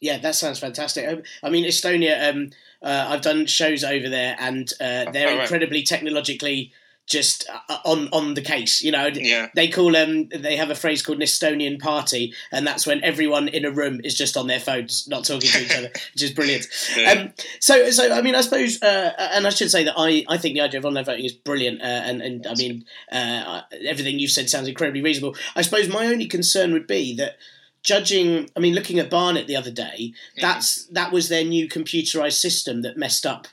Speaker 1: Yeah, that sounds fantastic. I mean, Estonia. Um, uh, I've done shows over there, and uh, they're
Speaker 3: Oh, right.
Speaker 1: incredibly technologically just uh, on on the case. You know,
Speaker 3: Yeah.
Speaker 1: they call um they have a phrase called an Estonian party, and that's when everyone in a room is just on their phones, not talking to each other, [laughs] which is brilliant.
Speaker 3: Yeah.
Speaker 1: Um, so, so I mean, I suppose, uh, and I should say that I, I think the idea of online voting is brilliant, uh, and and I mean, uh, everything you've said sounds incredibly reasonable. I suppose my only concern would be that judging, I mean, looking at Barnet the other day, that's that was their new computerized system that messed up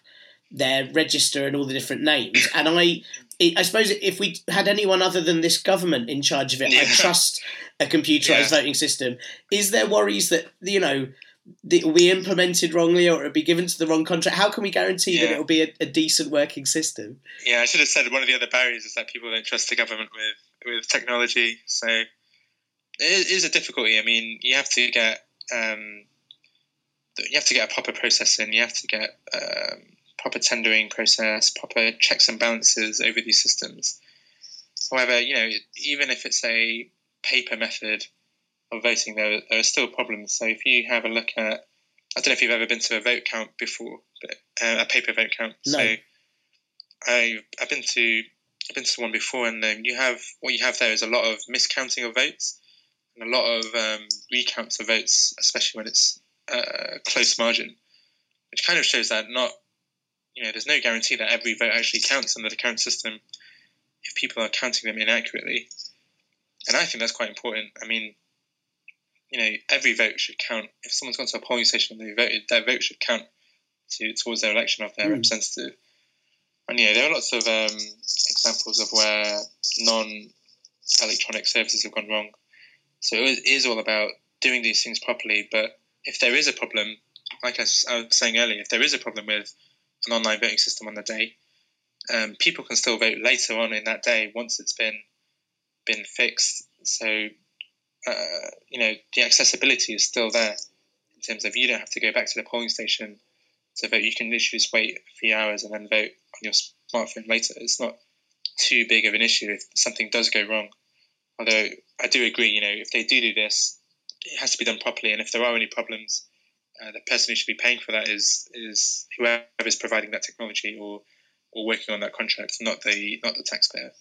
Speaker 1: their register and all the different names, and I. I suppose if we had anyone other than this government in charge of it,
Speaker 3: Yeah.
Speaker 1: I'd [laughs] trust a computerized
Speaker 3: Yeah.
Speaker 1: voting system. Is there worries that you know that it implemented wrongly or it'll be given to the wrong contract? How can we guarantee that it'll be a, a decent working system?
Speaker 3: Yeah, I should have said one of the other barriers is that people don't trust the government with with technology. So it is a difficulty. I mean, you have to get um, you have to get a proper process in. You have to get um, proper tendering process, proper checks and balances over these systems. However, you know, even if it's a paper method of voting, there, there are still problems. So if you have a look at, I don't know if you've ever been to a vote count before, but uh, a paper vote count.
Speaker 1: No.
Speaker 3: So I've I've been to I've been to one before, and um, you have what you have there is a lot of miscounting of votes and a lot of um, recounts of votes, especially when it's uh, a close margin, which kind of shows that not you know there's no guarantee that every vote actually counts under the current system if people are counting them inaccurately, and I think that's quite important. I mean. You know, every vote should count. If someone's gone to a polling station and they voted, their vote should count to towards their election of their
Speaker 1: Mm.
Speaker 3: representative. And yeah, there are lots of um, examples of where non-electronic services have gone wrong. So it is all about doing these things properly. But if there is a problem, like I was saying earlier, if there is a problem with an online voting system on the day, um, people can still vote later on in that day once it's been been fixed. So uh, you know the accessibility is still there in terms of you don't have to go back to the polling station to vote. You can literally just wait a few hours and then vote on your smartphone later. It's not too big of an issue if something does go wrong. Although I do agree, you know, if they do do this, it has to be done properly. And if there are any problems, uh, the person who should be paying for that is is whoever is providing that technology or or working on that contract, not the not the taxpayer.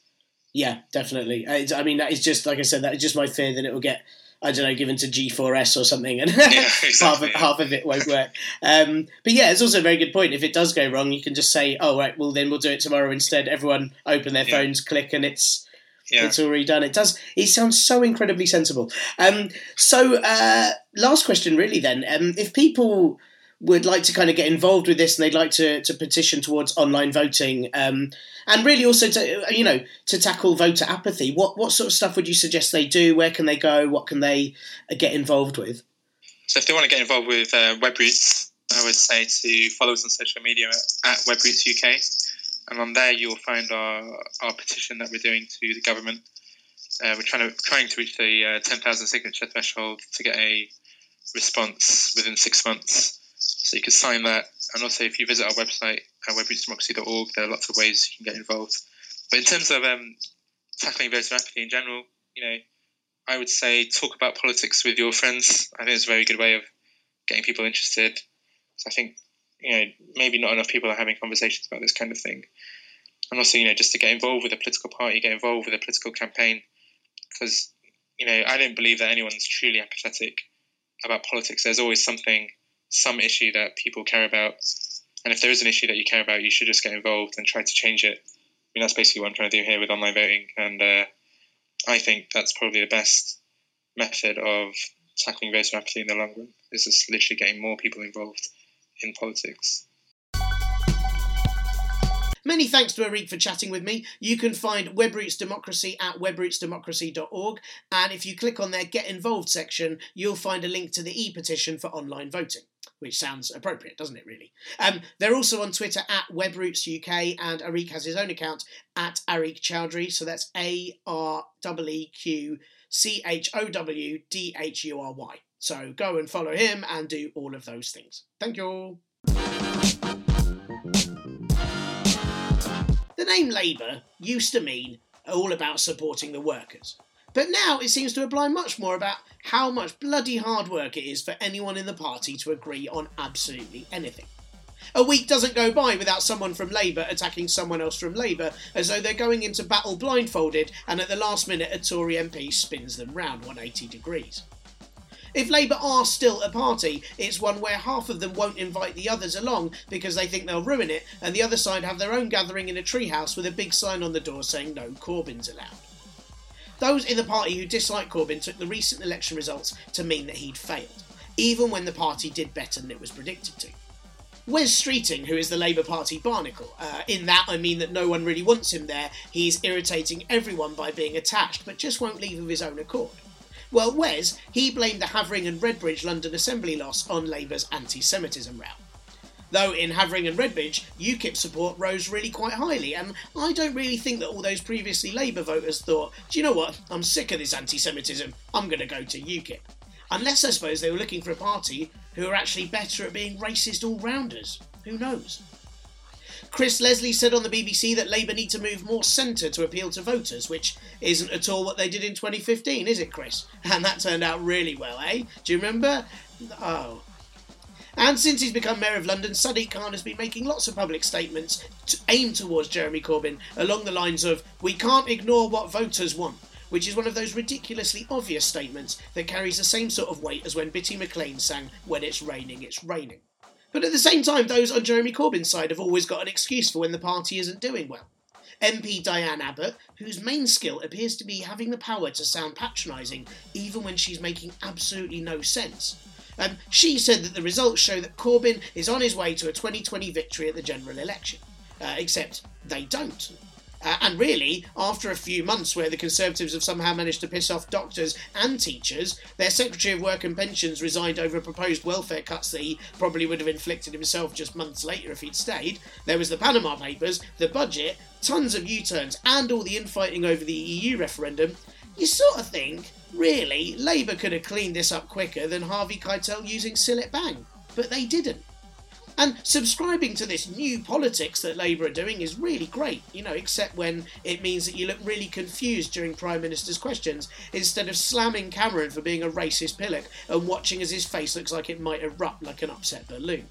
Speaker 1: Yeah, definitely. I mean, that is just like I said. That is just my fear that it will get I don't know, given to G4S or something, and [laughs] yeah, [laughs] exactly, half, of, half of it won't work. Um, but yeah, it's also a very good point. If it does go wrong, you can just say, "Oh, right, well then we'll do it tomorrow instead." Everyone open their yeah. phones, click, and it's it's already done. It does. It sounds so incredibly sensible. Um, so, uh, last question, really. Then, um, if people would like to kind of get involved with this and they'd like to, to petition towards online voting um, and really also to you know to tackle voter apathy what what sort of stuff would you suggest they do where can they go what can they uh, get involved with
Speaker 3: so if they want to get involved with uh, WebRoots I would say to follow us on social media at, at WebRoots UK and on there you'll find our, our petition that we're doing to the government uh, we're trying to trying to reach the uh, 10,000 signature threshold to get a response within six months so you can sign that. And also, if you visit our website, uh, webrootsdemocracy.org, there are lots of ways you can get involved. But in terms of um, tackling voter apathy in general, you know, I would say talk about politics with your friends. I think it's a very good way of getting people interested. So I think, you know, maybe not enough people are having conversations about this kind of thing. And also, you know, just to get involved with a political party, get involved with a political campaign. Because, you know, I don't believe that anyone's truly apathetic about politics. There's always something some issue that people care about. And if there is an issue that you care about, you should just get involved and try to change it. I mean, that's basically what I'm trying to do here with online voting. And uh, I think that's probably the best method of tackling voter apathy in the long run, is just literally getting more people involved in politics.
Speaker 1: Many thanks to Areeq for chatting with me. You can find WebRoots Democracy at webrootsdemocracy.org, and if you click on their Get Involved section, you'll find a link to the e petition for online voting which sounds appropriate, doesn't it, really? Um, they're also on Twitter at WebRootsUK, and Areeq has his own account at Areeq Chowdhury, so that's A R E E Q C H O W D H U R Y. So go and follow him and do all of those things. Thank you. all. The name Labour used to mean all about supporting the workers. But now it seems to imply much more about how much bloody hard work it is for anyone in the party to agree on absolutely anything. A week doesn't go by without someone from Labour attacking someone else from Labour as though they're going into battle blindfolded and at the last minute a Tory MP spins them round 180 degrees. If Labour are still a party, it's one where half of them won't invite the others along because they think they'll ruin it, and the other side have their own gathering in a treehouse with a big sign on the door saying no Corbyn's allowed. Those in the party who dislike Corbyn took the recent election results to mean that he'd failed, even when the party did better than it was predicted to. Wes Streeting, who is the Labour Party barnacle. Uh, in that, I mean that no one really wants him there. He's irritating everyone by being attached, but just won't leave of his own accord. Well, Wes, he blamed the Havering and Redbridge London Assembly loss on Labour's anti Semitism row. Though in Havering and Redbridge, UKIP support rose really quite highly, and I don't really think that all those previously Labour voters thought, do you know what, I'm sick of this anti Semitism, I'm going to go to UKIP. Unless I suppose they were looking for a party who are actually better at being racist all rounders. Who knows? Chris Leslie said on the BBC that Labour need to move more centre to appeal to voters, which isn't at all what they did in 2015, is it, Chris? [laughs] And that turned out really well, eh? Do you remember? Oh, and since he's become Mayor of London, Sadiq Khan has been making lots of public statements to aimed towards Jeremy Corbyn along the lines of, We can't ignore what voters want, which is one of those ridiculously obvious statements that carries the same sort of weight as when Bitty McLean sang, When it's raining, it's raining. But at the same time, those on Jeremy Corbyn's side have always got an excuse for when the party isn't doing well. MP Diane Abbott, whose main skill appears to be having the power to sound patronising even when she's making absolutely no sense, um, she said that the results show that Corbyn is on his way to a 2020 victory at the general election. Uh, except they don't. Uh, and really, after a few months where the Conservatives have somehow managed to piss off doctors and teachers, their Secretary of Work and Pensions resigned over proposed welfare cuts that he probably would have inflicted himself just months later if he'd stayed. There was the Panama Papers, the budget, tons of U turns, and all the infighting over the EU referendum. You sort of think Really, Labour could have cleaned this up quicker than Harvey Keitel using Cillit Bang, but they didn't. And subscribing to this new politics that Labour are doing is really great, you know, except when it means that you look really confused during Prime Minister's questions instead of slamming Cameron for being a racist pillock and watching as his face looks like it might erupt like an upset balloon.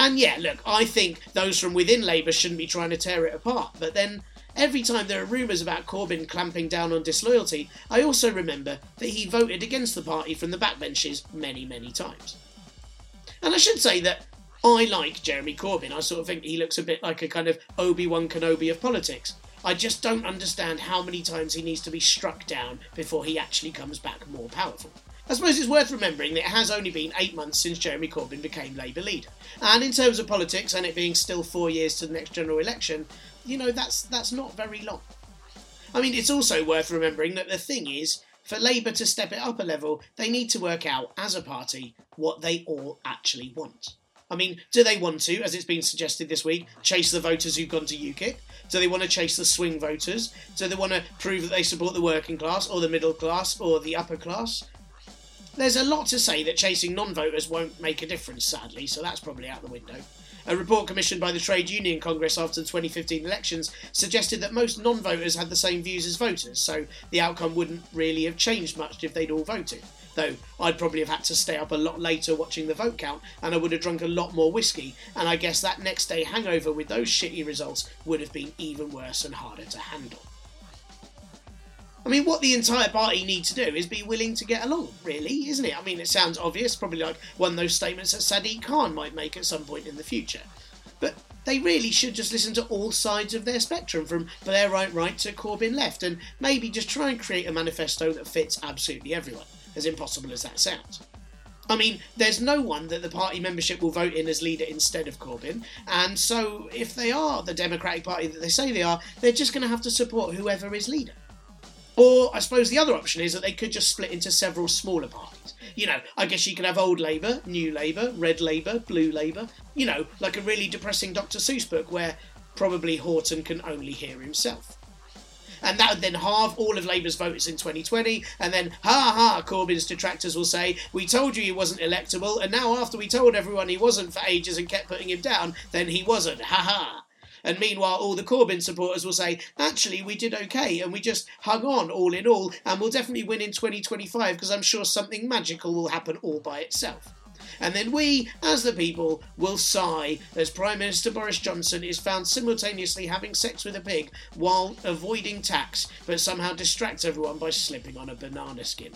Speaker 1: And yeah, look, I think those from within Labour shouldn't be trying to tear it apart, but then every time there are rumours about Corbyn clamping down on disloyalty, I also remember that he voted against the party from the backbenches many, many times. And I should say that I like Jeremy Corbyn. I sort of think he looks a bit like a kind of Obi Wan Kenobi of politics. I just don't understand how many times he needs to be struck down before he actually comes back more powerful. I suppose it's worth remembering that it has only been eight months since Jeremy Corbyn became Labour leader. And in terms of politics, and it being still four years to the next general election, you know, that's, that's not very long. I mean, it's also worth remembering that the thing is, for Labour to step it up a level, they need to work out, as a party, what they all actually want. I mean, do they want to, as it's been suggested this week, chase the voters who've gone to UKIP? Do they want to chase the swing voters? Do they want to prove that they support the working class, or the middle class, or the upper class? There's a lot to say that chasing non voters won't make a difference, sadly, so that's probably out the window. A report commissioned by the Trade Union Congress after the 2015 elections suggested that most non voters had the same views as voters, so the outcome wouldn't really have changed much if they'd all voted. Though I'd probably have had to stay up a lot later watching the vote count, and I would have drunk a lot more whiskey, and I guess that next day hangover with those shitty results would have been even worse and harder to handle. I mean, what the entire party need to do is be willing to get along, really, isn't it? I mean, it sounds obvious, probably like one of those statements that Sadiq Khan might make at some point in the future. But they really should just listen to all sides of their spectrum, from Blair right right to Corbyn left, and maybe just try and create a manifesto that fits absolutely everyone, as impossible as that sounds. I mean, there's no one that the party membership will vote in as leader instead of Corbyn, and so if they are the Democratic Party that they say they are, they're just going to have to support whoever is leader. Or I suppose the other option is that they could just split into several smaller parties. You know, I guess you could have old Labour, new Labour, red Labour, blue Labour. You know, like a really depressing Dr. Seuss book where probably Horton can only hear himself. And that would then halve all of Labour's voters in 2020, and then, ha ha, Corbyn's detractors will say, We told you he wasn't electable, and now after we told everyone he wasn't for ages and kept putting him down, then he wasn't, ha ha. And meanwhile, all the Corbyn supporters will say, actually, we did okay and we just hung on all in all, and we'll definitely win in 2025 because I'm sure something magical will happen all by itself. And then we, as the people, will sigh as Prime Minister Boris Johnson is found simultaneously having sex with a pig while avoiding tax, but somehow distracts everyone by slipping on a banana skin.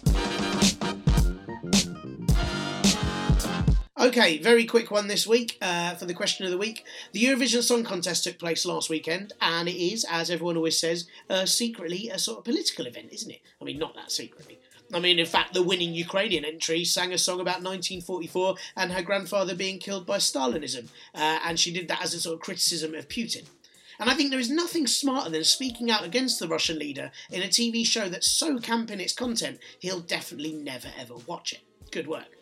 Speaker 1: Okay, very quick one this week uh, for the question of the week. The Eurovision Song Contest took place last weekend, and it is, as everyone always says, uh, secretly a sort of political event, isn't it? I mean, not that secretly. I mean, in fact, the winning Ukrainian entry sang a song about 1944 and her grandfather being killed by Stalinism, uh, and she did that as a sort of criticism of Putin. And I think there is nothing smarter than speaking out against the Russian leader in a TV show that's so camp in its content, he'll definitely never ever watch it. Good work.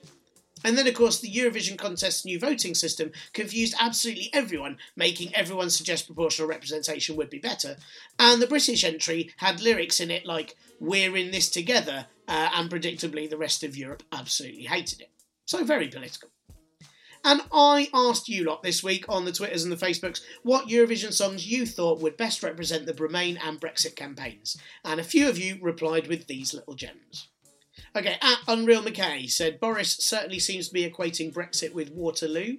Speaker 1: And then, of course, the Eurovision contest's new voting system confused absolutely everyone, making everyone suggest proportional representation would be better. And the British entry had lyrics in it like, We're in this together, uh, and predictably, the rest of Europe absolutely hated it. So, very political. And I asked you lot this week on the Twitters and the Facebooks what Eurovision songs you thought would best represent the Remain and Brexit campaigns. And a few of you replied with these little gems. Okay, at Unreal McKay said Boris certainly seems to be equating Brexit with Waterloo.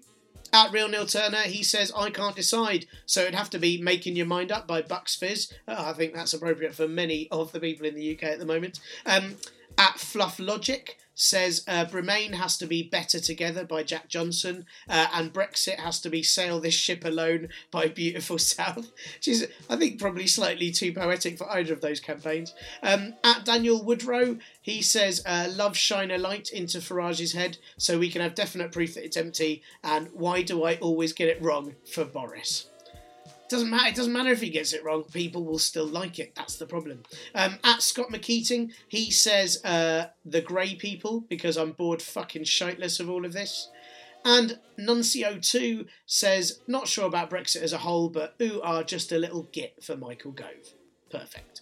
Speaker 1: At Real Neil Turner, he says, I can't decide, so it'd have to be Making Your Mind Up by Bucks Fizz. Oh, I think that's appropriate for many of the people in the UK at the moment. Um, at Fluff Logic says uh, Remain has to be Better Together by Jack Johnson, uh, and Brexit has to be Sail This Ship Alone by Beautiful [laughs] South, which is, I think, probably slightly too poetic for either of those campaigns. Um, at Daniel Woodrow, he says, uh, Love Shine a Light into Farage's head so we can have definite proof that it's empty, and Why Do I Always Get It Wrong for Boris doesn't matter. It doesn't matter if he gets it wrong. People will still like it. That's the problem. Um, at Scott McKeating, he says uh, the grey people because I'm bored fucking shiteless of all of this. And Nuncio2 says, not sure about Brexit as a whole, but ooh are just a little git for Michael Gove. Perfect.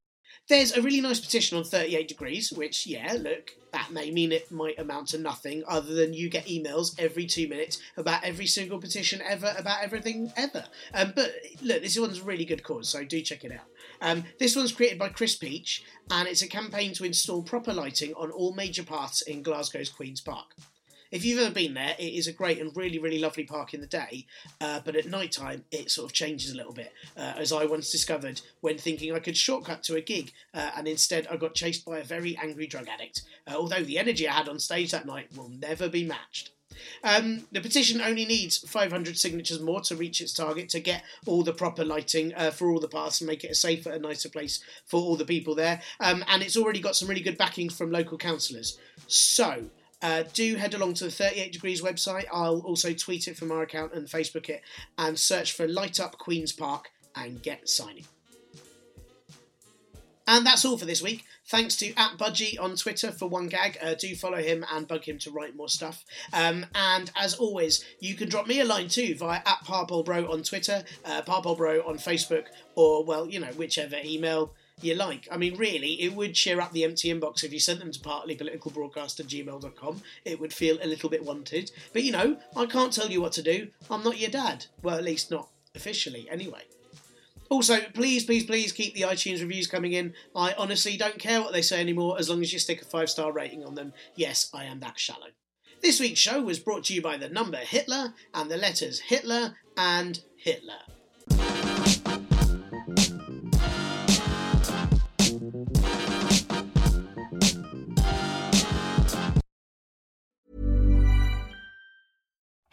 Speaker 1: There's a really nice petition on 38 degrees, which, yeah, look, that may mean it might amount to nothing other than you get emails every two minutes about every single petition ever, about everything ever. Um, but look, this one's a really good cause, so do check it out. Um, this one's created by Chris Peach, and it's a campaign to install proper lighting on all major paths in Glasgow's Queen's Park. If you've ever been there, it is a great and really, really lovely park in the day, uh, but at night time it sort of changes a little bit, uh, as I once discovered when thinking I could shortcut to a gig, uh, and instead I got chased by a very angry drug addict. Uh, although the energy I had on stage that night will never be matched. Um, the petition only needs 500 signatures more to reach its target to get all the proper lighting uh, for all the paths and make it a safer and nicer place for all the people there. Um, and it's already got some really good backing from local councillors. So, uh, do head along to the 38 Degrees website. I'll also tweet it from our account and Facebook it and search for Light Up Queen's Park and get signing. And that's all for this week. Thanks to at Budgie on Twitter for one gag. Uh, do follow him and bug him to write more stuff. Um, and as always, you can drop me a line too via at Parpolbro on Twitter, uh, Parpolbro on Facebook, or well, you know, whichever email you like. I mean, really, it would cheer up the empty inbox if you sent them to partlypoliticalbroadcast at gmail.com. It would feel a little bit wanted. But you know, I can't tell you what to do. I'm not your dad. Well, at least not officially, anyway. Also, please, please, please keep the iTunes reviews coming in. I honestly don't care what they say anymore as long as you stick a five star rating on them. Yes, I am that shallow. This week's show was brought to you by the number Hitler and the letters Hitler and Hitler.